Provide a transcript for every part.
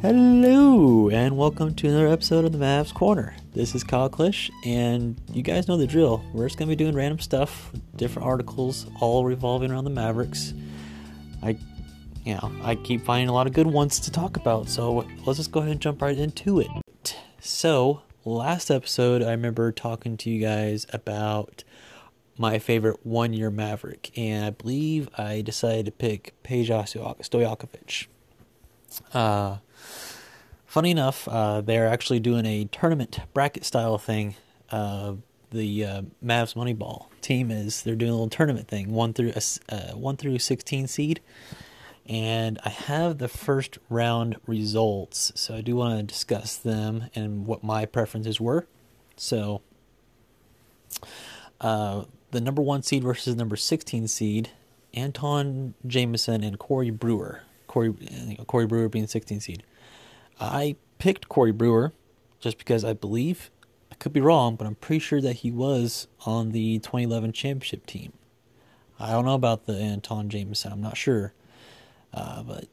Hello, and welcome to another episode of the Mavs Corner. This is Kyle Klish, and you guys know the drill. We're just going to be doing random stuff, different articles, all revolving around the Mavericks. I, you know, I keep finding a lot of good ones to talk about, so let's just go ahead and jump right into it. So, last episode, I remember talking to you guys about my favorite one year Maverick, and I believe I decided to pick Peja Stojakovic. Uh, funny enough, uh, they're actually doing a tournament bracket style thing. Uh, the uh, Mavs Moneyball team is they're doing a little tournament thing, one through uh, one through sixteen seed, and I have the first round results, so I do want to discuss them and what my preferences were. So, uh, the number one seed versus number sixteen seed, Antawn Jamison and Corey Brewer. Corey Corey Brewer being 16 seed. I picked Corey Brewer just because I believe I could be wrong, but I'm pretty sure that he was on the 2011 championship team. I don't know about the Antawn Jamison, I'm not sure, uh, but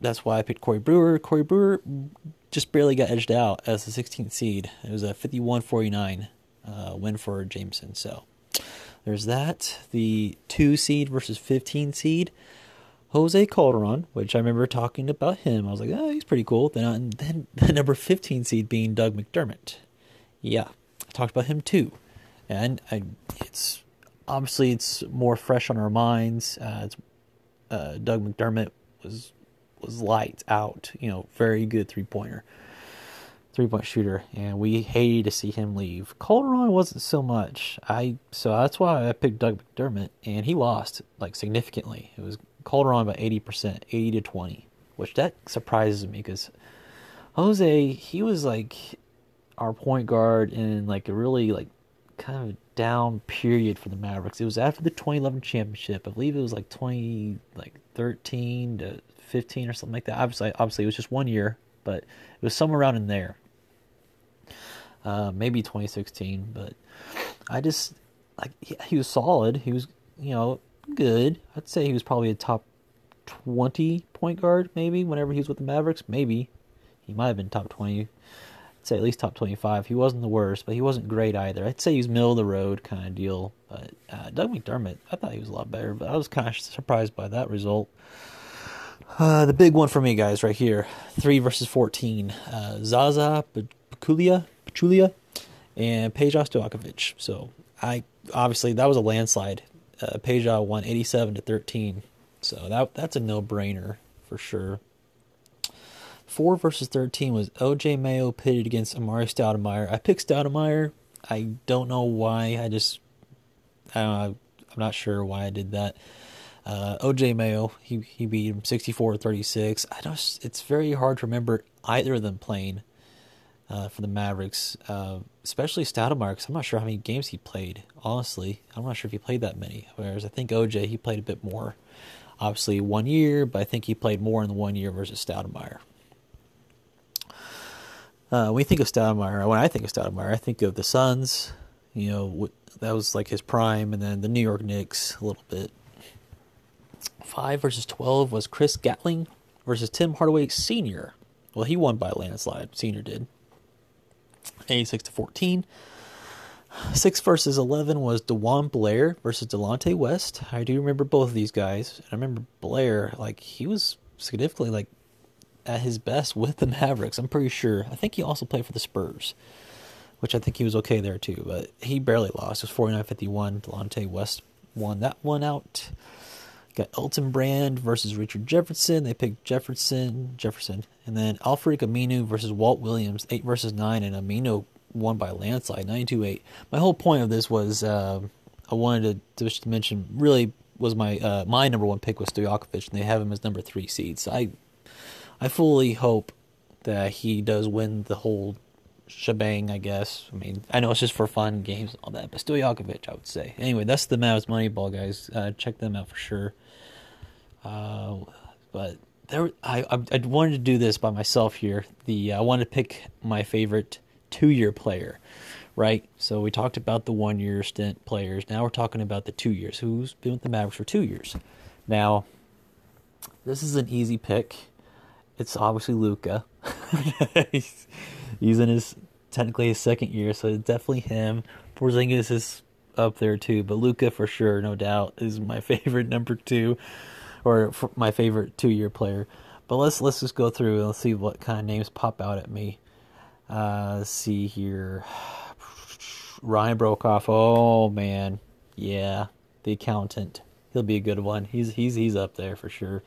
that's why I picked Corey Brewer. Corey Brewer just barely got edged out as the 16th seed. It was a 51-49 uh, win for Jamison. So there's that. The two seed versus 15 seed. Jose Calderon, which I remember talking about him. I was like, oh, he's pretty cool. Then, uh, then the number 15 seed being Doug McDermott. Yeah, I talked about him too. And I, it's obviously it's more fresh on our minds. Uh, uh, Doug McDermott was was lights out. You know, very good three pointer, three point shooter, and we hated to see him leave. Calderon wasn't so much. I so that's why I picked Doug McDermott, and he lost like significantly. It was Calderon by 80%, 80 to 20, which that surprises me because Jose, he was like our point guard in like a really like kind of down period for the Mavericks. It was after the 2011 championship. I believe it was like 20 like 13 to 15 or something like that. Obviously, obviously it was just one year, but it was somewhere around in there. Uh, maybe 2016, but I just like he, he was solid. He was, you know, good. I'd say he was probably a top 20 point guard, maybe, whenever he was with the Mavericks. Maybe. He might have been top 20. I'd say at least top 25. He wasn't the worst, but he wasn't great either. I'd say he was middle of the road kind of deal. But uh, Doug McDermott, I thought he was a lot better, but I was kind of surprised by that result. Uh, the big one for me, guys, right here 3 versus 14. Uh, Zaza Pachulia, Pachulia and Peja Stojakovic. So, I obviously, that was a landslide uh, Peja won 87 to 13. So that that's a no-brainer for sure. 4 versus 13 was OJ Mayo pitted against Amar'e Stoudemire. I picked Stoudemire. I don't know why. I just I I'm not sure why I did that. Uh, OJ Mayo, he he beat him sixty-four to thirty-six. I just it's very hard to remember either of them playing uh, for the Mavericks, uh, especially Stoudemire, because I'm not sure how many games he played. Honestly, I'm not sure if he played that many. Whereas I think OJ he played a bit more. Obviously, one year, but I think he played more in the one year versus Stoudemire. Uh, when you think of Stoudemire, when I think of Stoudemire, I think of the Suns. You know, that was like his prime, and then the New York Knicks a little bit. Five versus twelve was Chris Gatling versus Tim Hardaway Senior. Well, he won by a landslide. Senior did. 86 to 14. 6 versus 11 was DeJuan Blair versus Delonte West. I do remember both of these guys. I remember Blair, like, he was significantly, like, at his best with the Mavericks. I'm pretty sure. I think he also played for the Spurs, which I think he was okay there too, but he barely lost. It was 49 51. Delonte West won that one out. Got Elton Brand versus Richard Jefferson. They picked Jefferson, Jefferson, and then Al-Farouq Aminu versus Walt Williams, eight versus nine, and Aminu won by landslide, 92-8. My whole point of this was uh, I wanted to just mention really was my uh, my number one pick was Stojakovic, and they have him as number three seed. So I I fully hope that he does win the whole shebang, I guess. I mean, I know it's just for fun games and all that, but Stojakovic, I would say. Anyway, that's the Mavs Moneyball, guys. Uh, check them out for sure. Uh, but there, I, I wanted to do this by myself here. The I wanted to pick my favorite two-year player, right? So we talked about the one-year stint players. Now we're talking about the two years. Who's been with the Mavericks for two years? Now, this is an easy pick. It's obviously Luka. he's, he's in his technically his second year, so it's definitely him. Porzingis is up there too, but Luka for sure, no doubt, is my favorite number two, or my favorite two-year player. But let's let's just go through and let's see what kind of names pop out at me. Uh, let's see here, Ryan Broekhoff. Oh man, yeah, the accountant. He'll be a good one. He's he's he's up there for sure.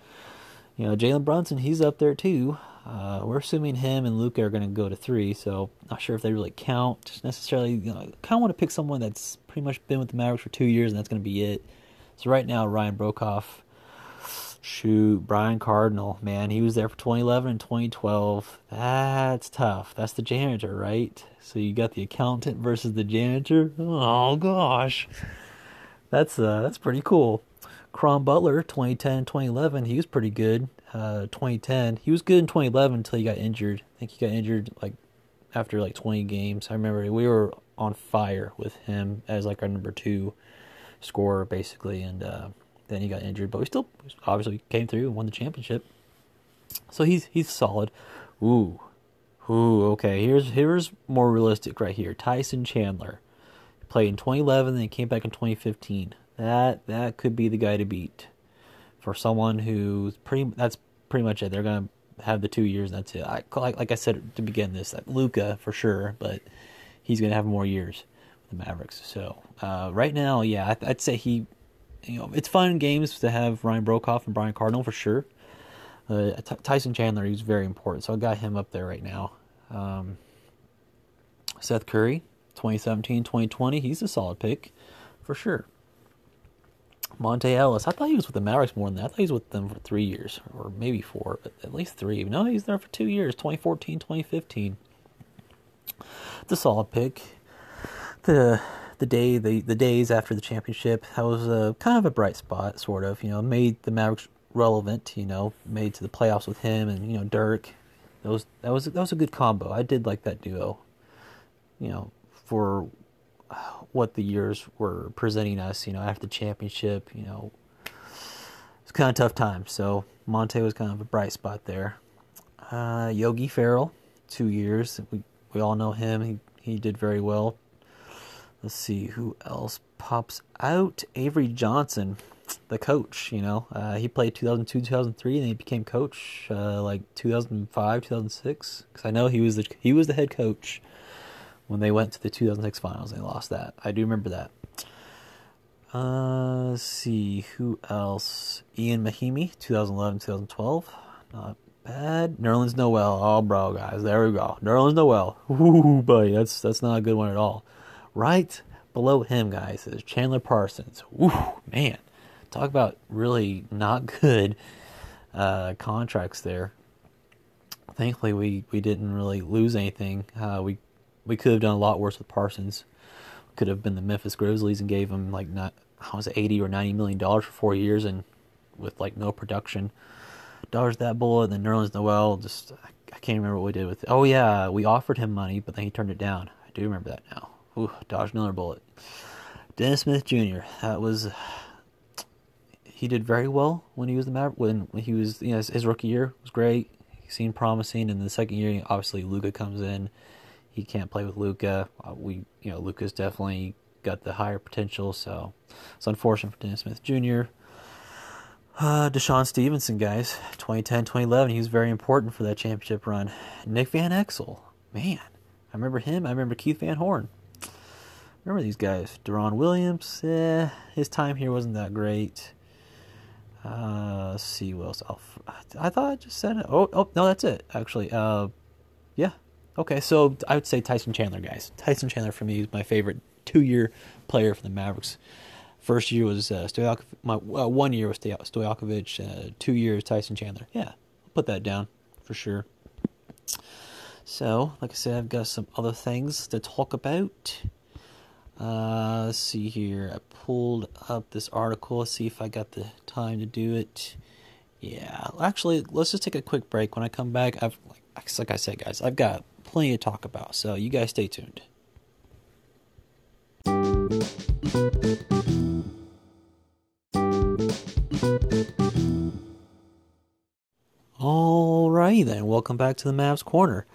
You know, Jalen Brunson, he's up there too. Uh, we're assuming him and Luka are going to go to three, so not sure if they really count necessarily. You know, kind of want to pick someone that's pretty much been with the Mavericks for two years, and that's going to be it. So right now, Ryan Broekhoff. Shoot, Brian Cardinal, man, he was there for 2011 and 2012. That's tough. That's the janitor, right? So you got the accountant versus the janitor. Oh gosh, that's uh, that's pretty cool. Caron Butler, 2010, 2011, he was pretty good. Uh, 2010, he was good in 2011 until he got injured. I think he got injured like after like 20 games. I remember we were on fire with him as like our number two scorer basically, and uh, then he got injured, but we still obviously came through and won the championship. So he's he's solid. Ooh, ooh. Okay, here's here's more realistic right here. Tyson Chandler played in 2011, then he came back in 2015. That that could be the guy to beat for someone who's pretty. That's pretty much it. They're gonna have the two years. that's it. I like like I said to begin this, Luka for sure, but he's gonna have more years with the Mavericks. So uh, right now, yeah, I'd, I'd, say he. You know, it's fun games to have Ryan Broekhoff and Brian Cardinal for sure. Uh, T- Tyson Chandler, he's very important, so I got him up there right now. Um, Seth Curry, 2017, 2020, he's a solid pick for sure. Monta Ellis. I thought he was with the Mavericks more than that. I thought he was with them for three years, or maybe four, but at least three. No, he's there for two years 2014, 2015. It's a solid pick. The the day the, the days after the championship, that was a kind of a bright spot, sort of. You know, made the Mavericks relevant. You know, made to the playoffs with him and you know Dirk. That was that was that was a good combo. I did like that duo. You know, for what the years were presenting us, you know, after the championship, you know, it's kind of tough time. So Monta was kind of a bright spot there. Uh, Yogi Ferrell, two years. We we all know him. He he did very well. Let's see who else pops out. Avery Johnson, the coach. You know, uh, he played 2002, 2003, and he became coach uh, like 2005, 2006. Because I know he was the he was the head coach when they went to the 2006 finals. And they lost that. I do remember that. Uh, let's see who else. Ian Mahinmi, 2011, 2012. Not bad. Nerlens Noel. Oh, bro, guys, there we go. Nerlens Noel. Ooh, buddy, that's that's not a good one at all. Right below him, guys, is Chandler Parsons. Man, talk about really not good uh, contracts there. Thankfully, we, we didn't really lose anything. Uh, we we could have done a lot worse with Parsons. Could have been the Memphis Grizzlies and gave him like not how was it eighty or ninety million dollars for four years and with like no production. Dollars that bullet, and then Nerlens Noel just I can't remember what we did with. It. Oh yeah, we offered him money, but then he turned it down. I do remember that now. Ooh, dodged another bullet. Dennis Smith Jr. That was he did very well when he was the Maverick. When, when he was you know his, his rookie year was great. He seemed promising, and the second year obviously Luka comes in he can't play with Luka. Uh, we, you know, Luka's definitely got the higher potential, so it's unfortunate for Dennis Smith Jr. Uh, DeShawn Stevenson, guys, 2010, 2011, he was very important for that championship run. Nick Van Exel, man, I remember him. I remember Keith Van Horn. Remember these guys. Deron Williams, eh, his time here wasn't that great. Uh, let's see what else. I thought I just said it. Oh, oh, no, that's it, actually. Uh, yeah, Okay, so I would say Tyson Chandler, guys. Tyson Chandler for me is my favorite two-year player for the Mavericks. First year was uh, Stojakovic. My uh, one year was Stojakovic. Uh, two years Tyson Chandler. Yeah, I'll put that down for sure. So, like I said, I've got some other things to talk about. Uh, let's see here. I pulled up this article. Let's see if I got the time to do it. Yeah, actually, let's just take a quick break. When I come back, I've like, like I said, guys, I've got plenty to talk about. So you guys stay tuned. Alrighty then, welcome back to the Mavs Corner.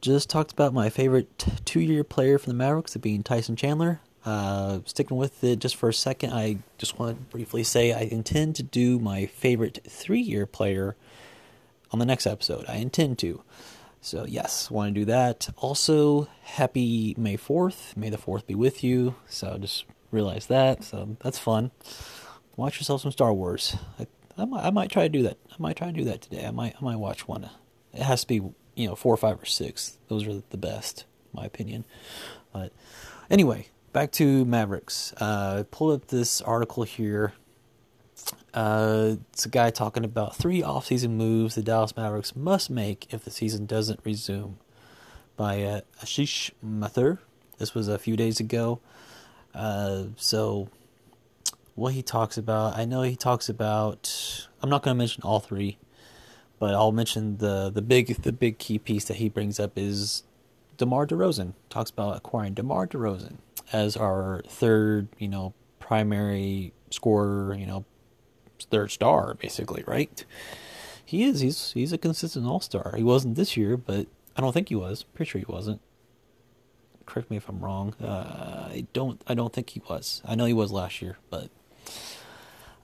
Just talked about my favorite two-year player for the Mavericks, it being Tyson Chandler. Uh, sticking with it just for a second, I just want to briefly say I intend to do my favorite three-year player on the next episode. I intend to. So yes, want to do that. Also, happy May 4th. May the 4th be with you. So just realize that. So that's fun. Watch yourself some Star Wars. I, I, might, I might try to do that. I might try to do that today. I might I might watch one. It has to be you know four, or five, or six. Those are the best, my opinion. But anyway, back to Mavericks. Uh, pulled up this article here. Uh, it's a guy talking about three offseason moves the Dallas Mavericks must make if the season doesn't resume. By uh, Ashish Mathur. This was a few days ago. Uh, so, what he talks about, I know he talks about. I'm not going to mention all three, but I'll mention the the big the big key piece that he brings up is DeMar DeRozan. Talks about acquiring DeMar DeRozan as our third, you know, primary scorer, you know, third star, basically, right? He is. He's he's a consistent all star. He wasn't this year, but I don't think he was. Pretty sure he wasn't. Correct me if I'm wrong. Uh, I don't. I don't think he was. I know he was last year, but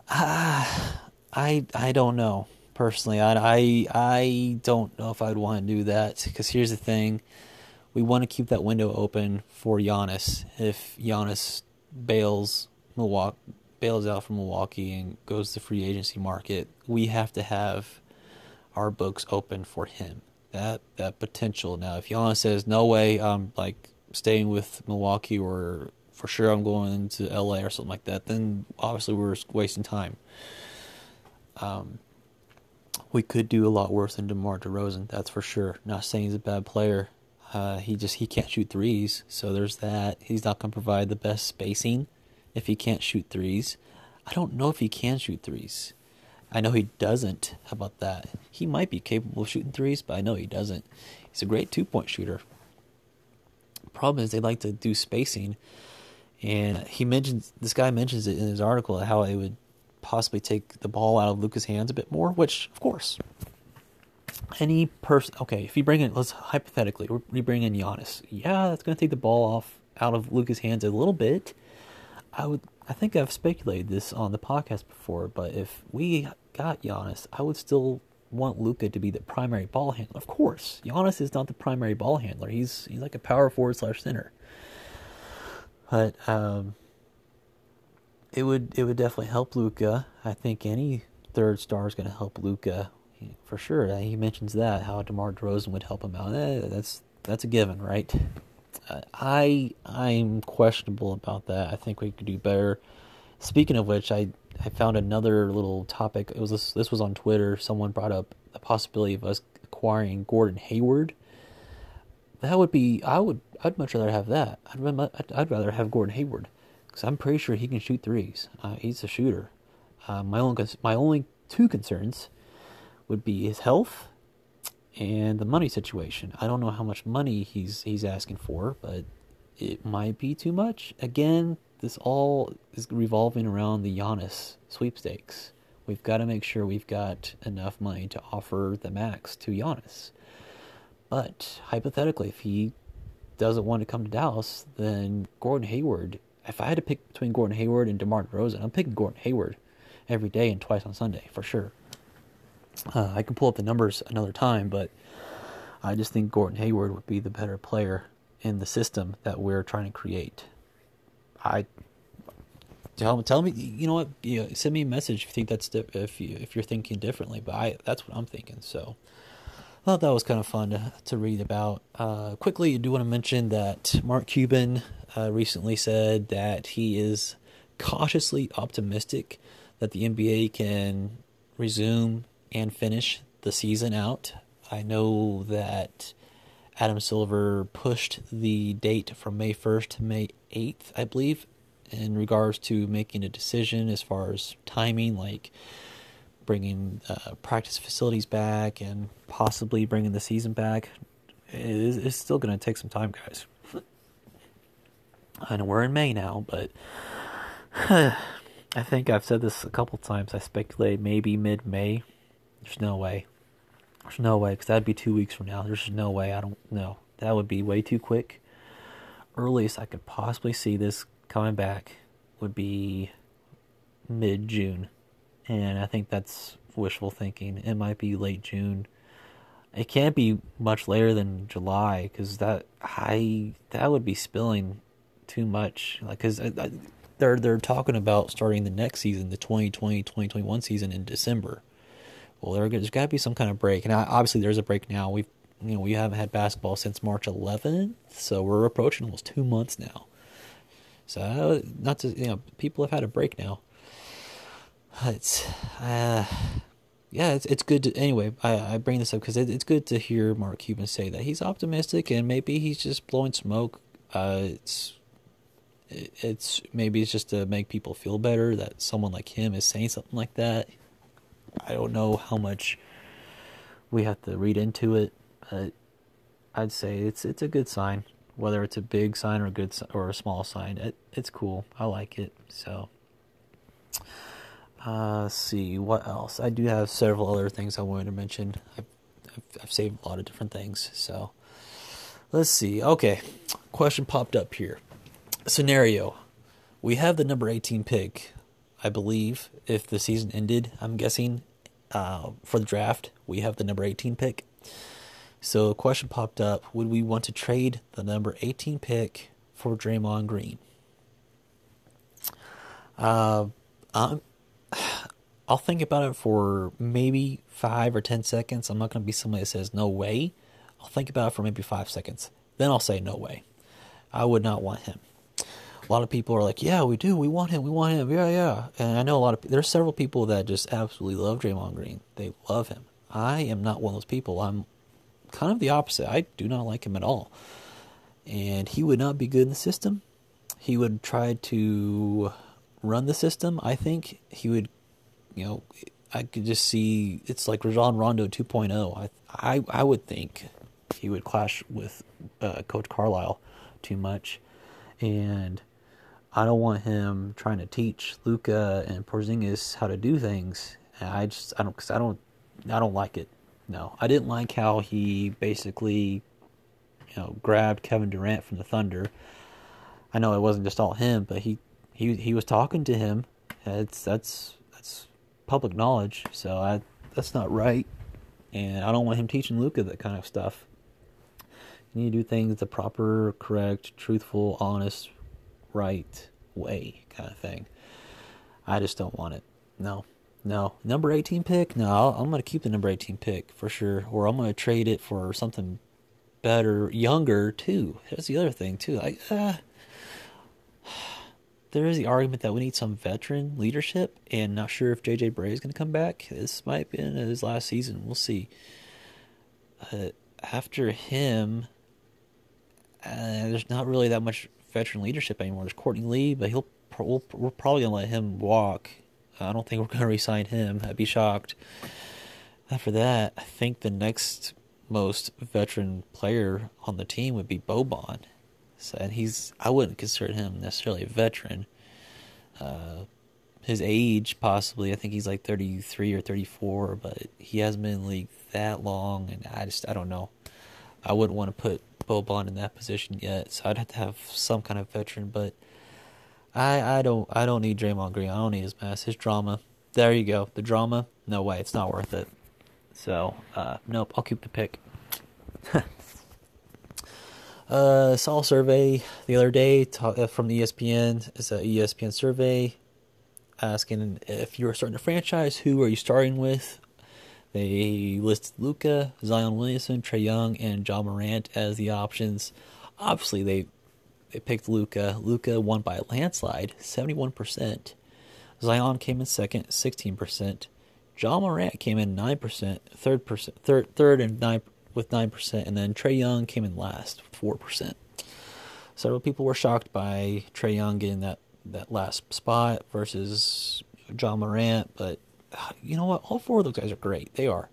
uh, I I don't know personally. I I I don't know if I'd want to do that because here's the thing: we want to keep that window open for Giannis. If Giannis bails Milwaukee bails out from Milwaukee and goes to free agency market, we have to have our books open for him. That that potential. Now, if Giannis says no way, I'm like staying with Milwaukee or for sure I'm going to LA or something like that, then obviously we're wasting time. Um, we could do a lot worse than DeMar DeRozan, that's for sure. Not saying he's a bad player. Uh, he just he can't shoot threes, so there's that. He's not going to provide the best spacing if he can't shoot threes. I don't know if he can shoot threes. I know he doesn't. How about that? He might be capable of shooting threes, but I know he doesn't. He's a great two point shooter. Problem is, they like to do spacing, and he mentions this guy mentions it in his article how it would possibly take the ball out of Luka's hands a bit more. Which, of course, any person. Okay, if you bring in, let's hypothetically, we bring in Giannis. Yeah, that's going to take the ball off out of Luka's hands a little bit I would I think I've speculated this on the podcast before, but if we got Giannis, I would still want Luka to be the primary ball handler. Of course, Giannis is not the primary ball handler. He's he's like a power forward slash center. But um, it would it would definitely help Luka. I think any third star is going to help Luka for sure. He mentions that how DeMar DeRozan would help him out. Eh, that's that's a given, right? I I'm questionable about that. I think we could do better. Speaking of which, I I found another little topic. It was this, this was on Twitter. Someone brought up the possibility of us acquiring Gordon Hayward. That would be I would I'd much rather have that. I'd, I'd rather have Gordon Hayward because I'm pretty sure he can shoot threes. Uh, he's a shooter. Uh, my only my only two concerns would be his health and the money situation. I don't know how much money he's he's asking for, but it might be too much. Again, this all is revolving around the Giannis sweepstakes. We've got to make sure we've got enough money to offer the max to Giannis. But hypothetically, if he doesn't want to come to Dallas, then Gordon Hayward. If I had to pick between Gordon Hayward and DeMar DeRozan, I'm picking Gordon Hayward every day and twice on Sunday for sure. Uh, I can pull up the numbers another time, but I just think Gordon Hayward would be the better player in the system that we're trying to create. I tell tell me, you know what? You know, send me a message if you think that's if you if you're thinking differently. But I that's what I'm thinking. So I thought that was kind of fun to to read about. Uh, quickly, I do want to mention that Mark Cuban uh, recently said that he is cautiously optimistic that the NBA can resume and finish the season out. I know that Adam Silver pushed the date from May 1st to May 8th, I believe, in regards to making a decision as far as timing, like bringing uh, practice facilities back and possibly bringing the season back. It is, it's still going to take some time, guys. I know we're in May now, but I think I've said this a couple times. I speculate maybe mid May there's no way. There's no way, because that'd be two weeks from now. There's no way. I don't know. That would be way too quick. Earliest I could possibly see this coming back would be mid June. And I think that's wishful thinking. It might be late June. It can't be much later than July because that I that would be spilling too much. Like because they're they're talking about starting the next season, the 2020-2021 season in December. Well, there, there's got to be some kind of break, and obviously there's a break now. We've you know we haven't had basketball since March 11th, so we're approaching almost two months now. So not to you know people have had a break now. It's uh, yeah, it's it's good to anyway. I, I bring this up because it, it's good to hear Mark Cuban say that he's optimistic and maybe he's just blowing smoke. Uh, it's it's maybe it's just to make people feel better that someone like him is saying something like that. I don't know how much we have to read into it, but I'd say it's it's a good sign. Whether it's a big sign or a good or a small sign, it it's cool. I like it. So, uh, see what else. I do have several other things I wanted to mention. I've, I've, I've saved a lot of different things. So, let's see. Okay, question popped up here scenario we have the number 18 pick i believe if the season ended i'm guessing uh, for the draft we have the number 18 pick so a question popped up would we want to trade the number 18 pick for Draymond Green uh, i I'll think about it for maybe five or ten seconds. I'm not going to be somebody that says no way. I'll think about it for maybe five seconds. Then I'll say no way. I would not want him a lot of people are like, yeah, we do. We want him. We want him. Yeah, yeah. And I know a lot of there's several people that just absolutely love Draymond Green. They love him. I am not one of those people. I'm kind of the opposite. I do not like him at all. And he would not be good in the system. He would try to run the system. I think he would, you know, I could just see it's like Rajon Rondo 2.0. I I I would think he would clash with uh, Coach Carlisle too much, and I don't want him trying to teach Luka and Porzingis how to do things. I just I don't cause I don't I don't like it. No, I didn't like how he basically, you know, grabbed Kevin Durant from the Thunder. I know it wasn't just all him, but he he he was talking to him. It's that's that's public knowledge, so I that's not right, and I don't want him teaching Luka that kind of stuff. You need to do things the proper, correct, truthful, honest right way kind of thing. I just don't want it. No, no. Number 18 pick? No, I'm going to keep the number 18 pick for sure. Or I'm going to trade it for something better, younger too. That's the other thing too. I, uh, there is the argument that we need some veteran leadership, and not sure if JJ Barea is going to come back. This might be in his last season. We'll see. Uh, after him, uh, there's not really that much veteran leadership anymore. There's Courtney Lee, but he'll we'll, we're probably gonna let him walk. I don't think we're gonna resign him. I'd be shocked. After that, I think the next most veteran player on the team would be Boban. So, and he's I wouldn't consider him necessarily a veteran. Uh, his age possibly, I think he's like 33 or 34, but he hasn't been in the league that long, and I just I don't know. I wouldn't want to put Boban in that position yet, so I'd have to have some kind of veteran. But I I don't I don't need Draymond Green. I don't need his mess, his drama. There you go, the drama. No way, it's not worth it. So uh, nope, I'll keep the pick. uh, saw a survey the other day uh, from the ESPN. It's a ESPN survey asking if you are starting a franchise, who are you starting with? They listed Luka, Zion Williamson, Trae Young, and Ja Morant as the options. Obviously, they they picked Luka. Luka won by a landslide, seventy one percent. Zion came in second, sixteen percent. Ja Morant came in nine percent, third percent, third third and nine with nine percent, and then Trae Young came in last, four percent. Several people were shocked by Trae Young getting that that last spot versus Ja Morant, but you know what? All four of those guys are great. They are.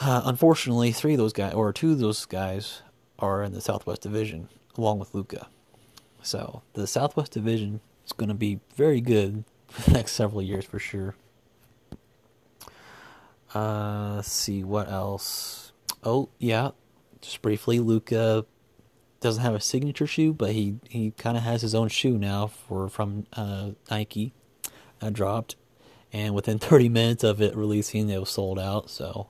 Uh, unfortunately, three of those guys, or two of those guys, are in the Southwest Division, along with Luka. So the Southwest Division is going to be very good for the next several years for sure. Uh, let's see what else. Oh yeah, just briefly, Luka doesn't have a signature shoe, but he he kind of has his own shoe now for from uh, Nike. Uh, dropped, and within 30 minutes of it releasing, it was sold out. So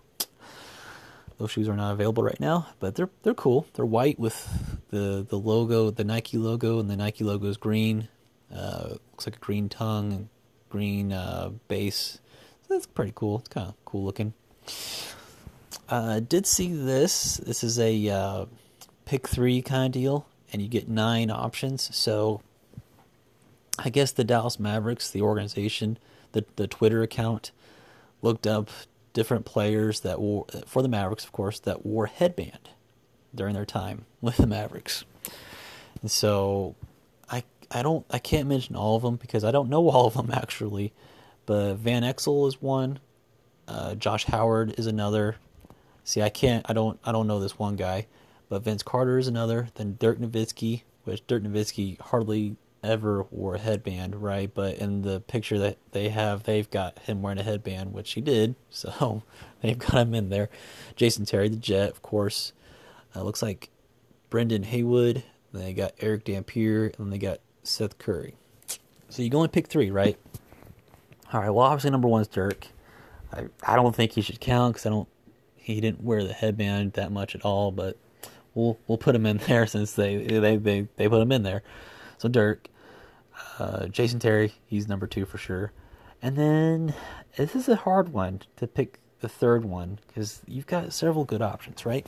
those shoes are not available right now, but they're they're cool. They're white with the the logo, the Nike logo, and the Nike logo is green. Uh, looks like a green tongue and green uh, base. So that's pretty cool. It's kind of cool looking. Uh, did see this. This is a uh, pick three kind of deal, and you get nine options. So I guess the Dallas Mavericks, the organization, the the Twitter account, looked up different players that wore for the Mavericks, of course, that wore headband during their time with the Mavericks. And so I I don't I can't mention all of them because I don't know all of them actually, but Van Exel is one, uh, Josh Howard is another. See, I can't I don't I don't know this one guy, but Vince Carter is another. Then Dirk Nowitzki, which Dirk Nowitzki hardly ever wore a headband, right? But in the picture that they have, they've got him wearing a headband, which he did. So they've got him in there. Jason Terry, the Jet, of course. Uh, looks like Brendan Haywood. Then they got Erick Dampier, and then they got Seth Curry. So you go and pick three, right? All right. Well, obviously number one is Dirk. I I don't think he should count because I don't. He didn't wear the headband that much at all, but we'll we'll put him in there since they they they, they put him in there. So Dirk, uh, Jason Terry, he's number two for sure. And then this is a hard one to pick the third one because you've got several good options, right?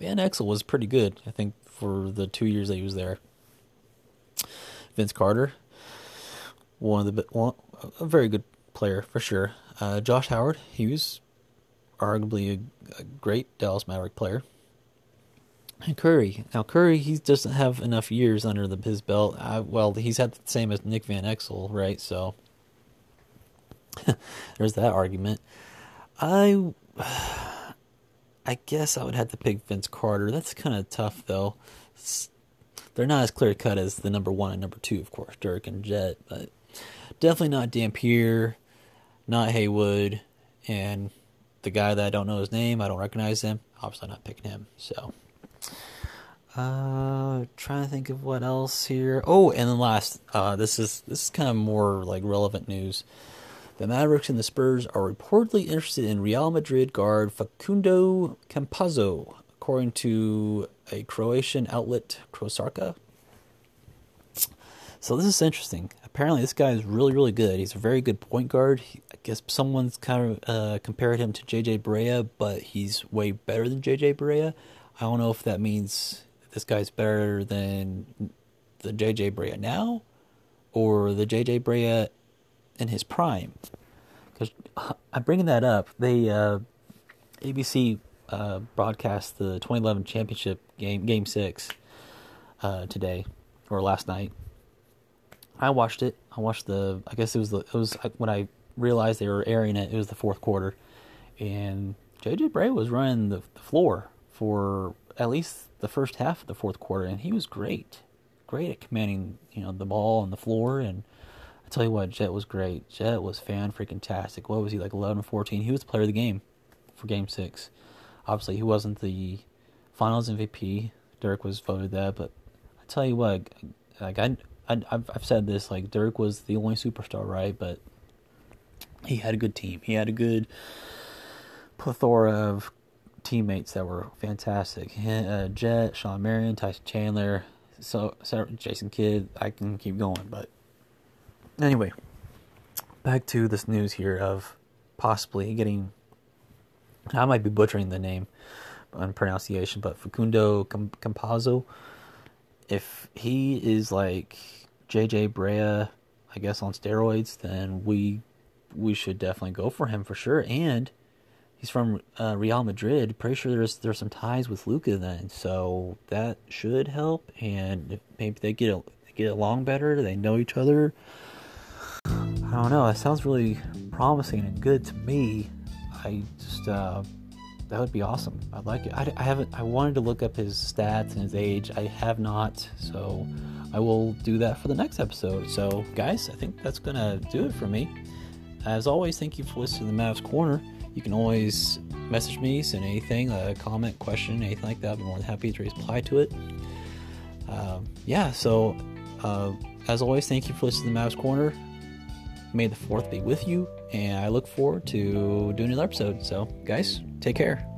Van Exel was pretty good, I think, for the two years that he was there. Vince Carter, one of the one, a very good player for sure. Uh, Josh Howard, he was arguably a, a great Dallas Maverick player. And Curry. Now Curry, he doesn't have enough years under the, his belt. I, well, he's had the same as Nick Van Exel, right? So there's that argument. I, I guess I would have to pick Vince Carter. That's kind of tough, though. It's, they're not as clear cut as the number one and number two, of course, Dirk and Jet, but definitely not Dampier, not Haywood, and the guy that I don't know his name, I don't recognize him. Obviously, not picking him. So. Uh, trying to think of what else here. Oh, and then last, uh, this is this is kind of more like relevant news. The Mavericks and the Spurs are reportedly interested in Real Madrid guard Facundo Campazzo, according to a Croatian outlet, Košarka. So this is interesting. Apparently, this guy is really, really good. He's a very good point guard. He, I guess someone's kind of uh, compared him to JJ Barea, but he's way better than JJ Barea. I don't know if that means this guy's better than the JJ Barea now or the JJ Barea in his prime. Because I'm bringing that up. They uh, ABC uh, broadcast the 2011 championship game, Game Six, uh, today or last night. I watched it. I watched the. I guess it was the. It was when I realized they were airing it. It was the fourth quarter, and JJ Barea was running the, the floor for at least the first half of the fourth quarter, and he was great, great at commanding you know the ball on the floor. And I tell you what, Jet was great. Jet was fan freaking tastic. What was he like 11 14? He was the player of the game for Game Six. Obviously, he wasn't the Finals MVP. Dirk was voted that, but I tell you what, like I, I I've I've said this, like Dirk was the only superstar, right? But he had a good team. He had a good plethora of teammates that were fantastic. Uh, Jet, Shawn Marion, Tyson Chandler, so, so Jason Kidd. I can keep going, but anyway, back to this news here of possibly getting. I might be butchering the name on pronunciation, but Facundo Campazzo. If he is like JJ Barea, I guess on steroids, then we we should definitely go for him for sure. And he's from uh, Real Madrid. Pretty sure there's there's some ties with Luka then, so that should help. And maybe they get a, get along better. They know each other. I don't know. That sounds really promising and good to me. I just uh, that would be awesome. I'd like it. I, I haven't. I wanted to look up his stats and his age. I have not. So I will do that for the next episode. So guys, I think that's gonna do it for me. as always, thank you for listening to the Mavs Corner. You can always message me, send anything, a comment, question, anything like that. I'll be more than happy to reply to it. Uh, yeah, so uh, as always, thank you for listening to the Mavs Corner. May the 4th be with you, and I look forward to doing another episode. So, guys, take care.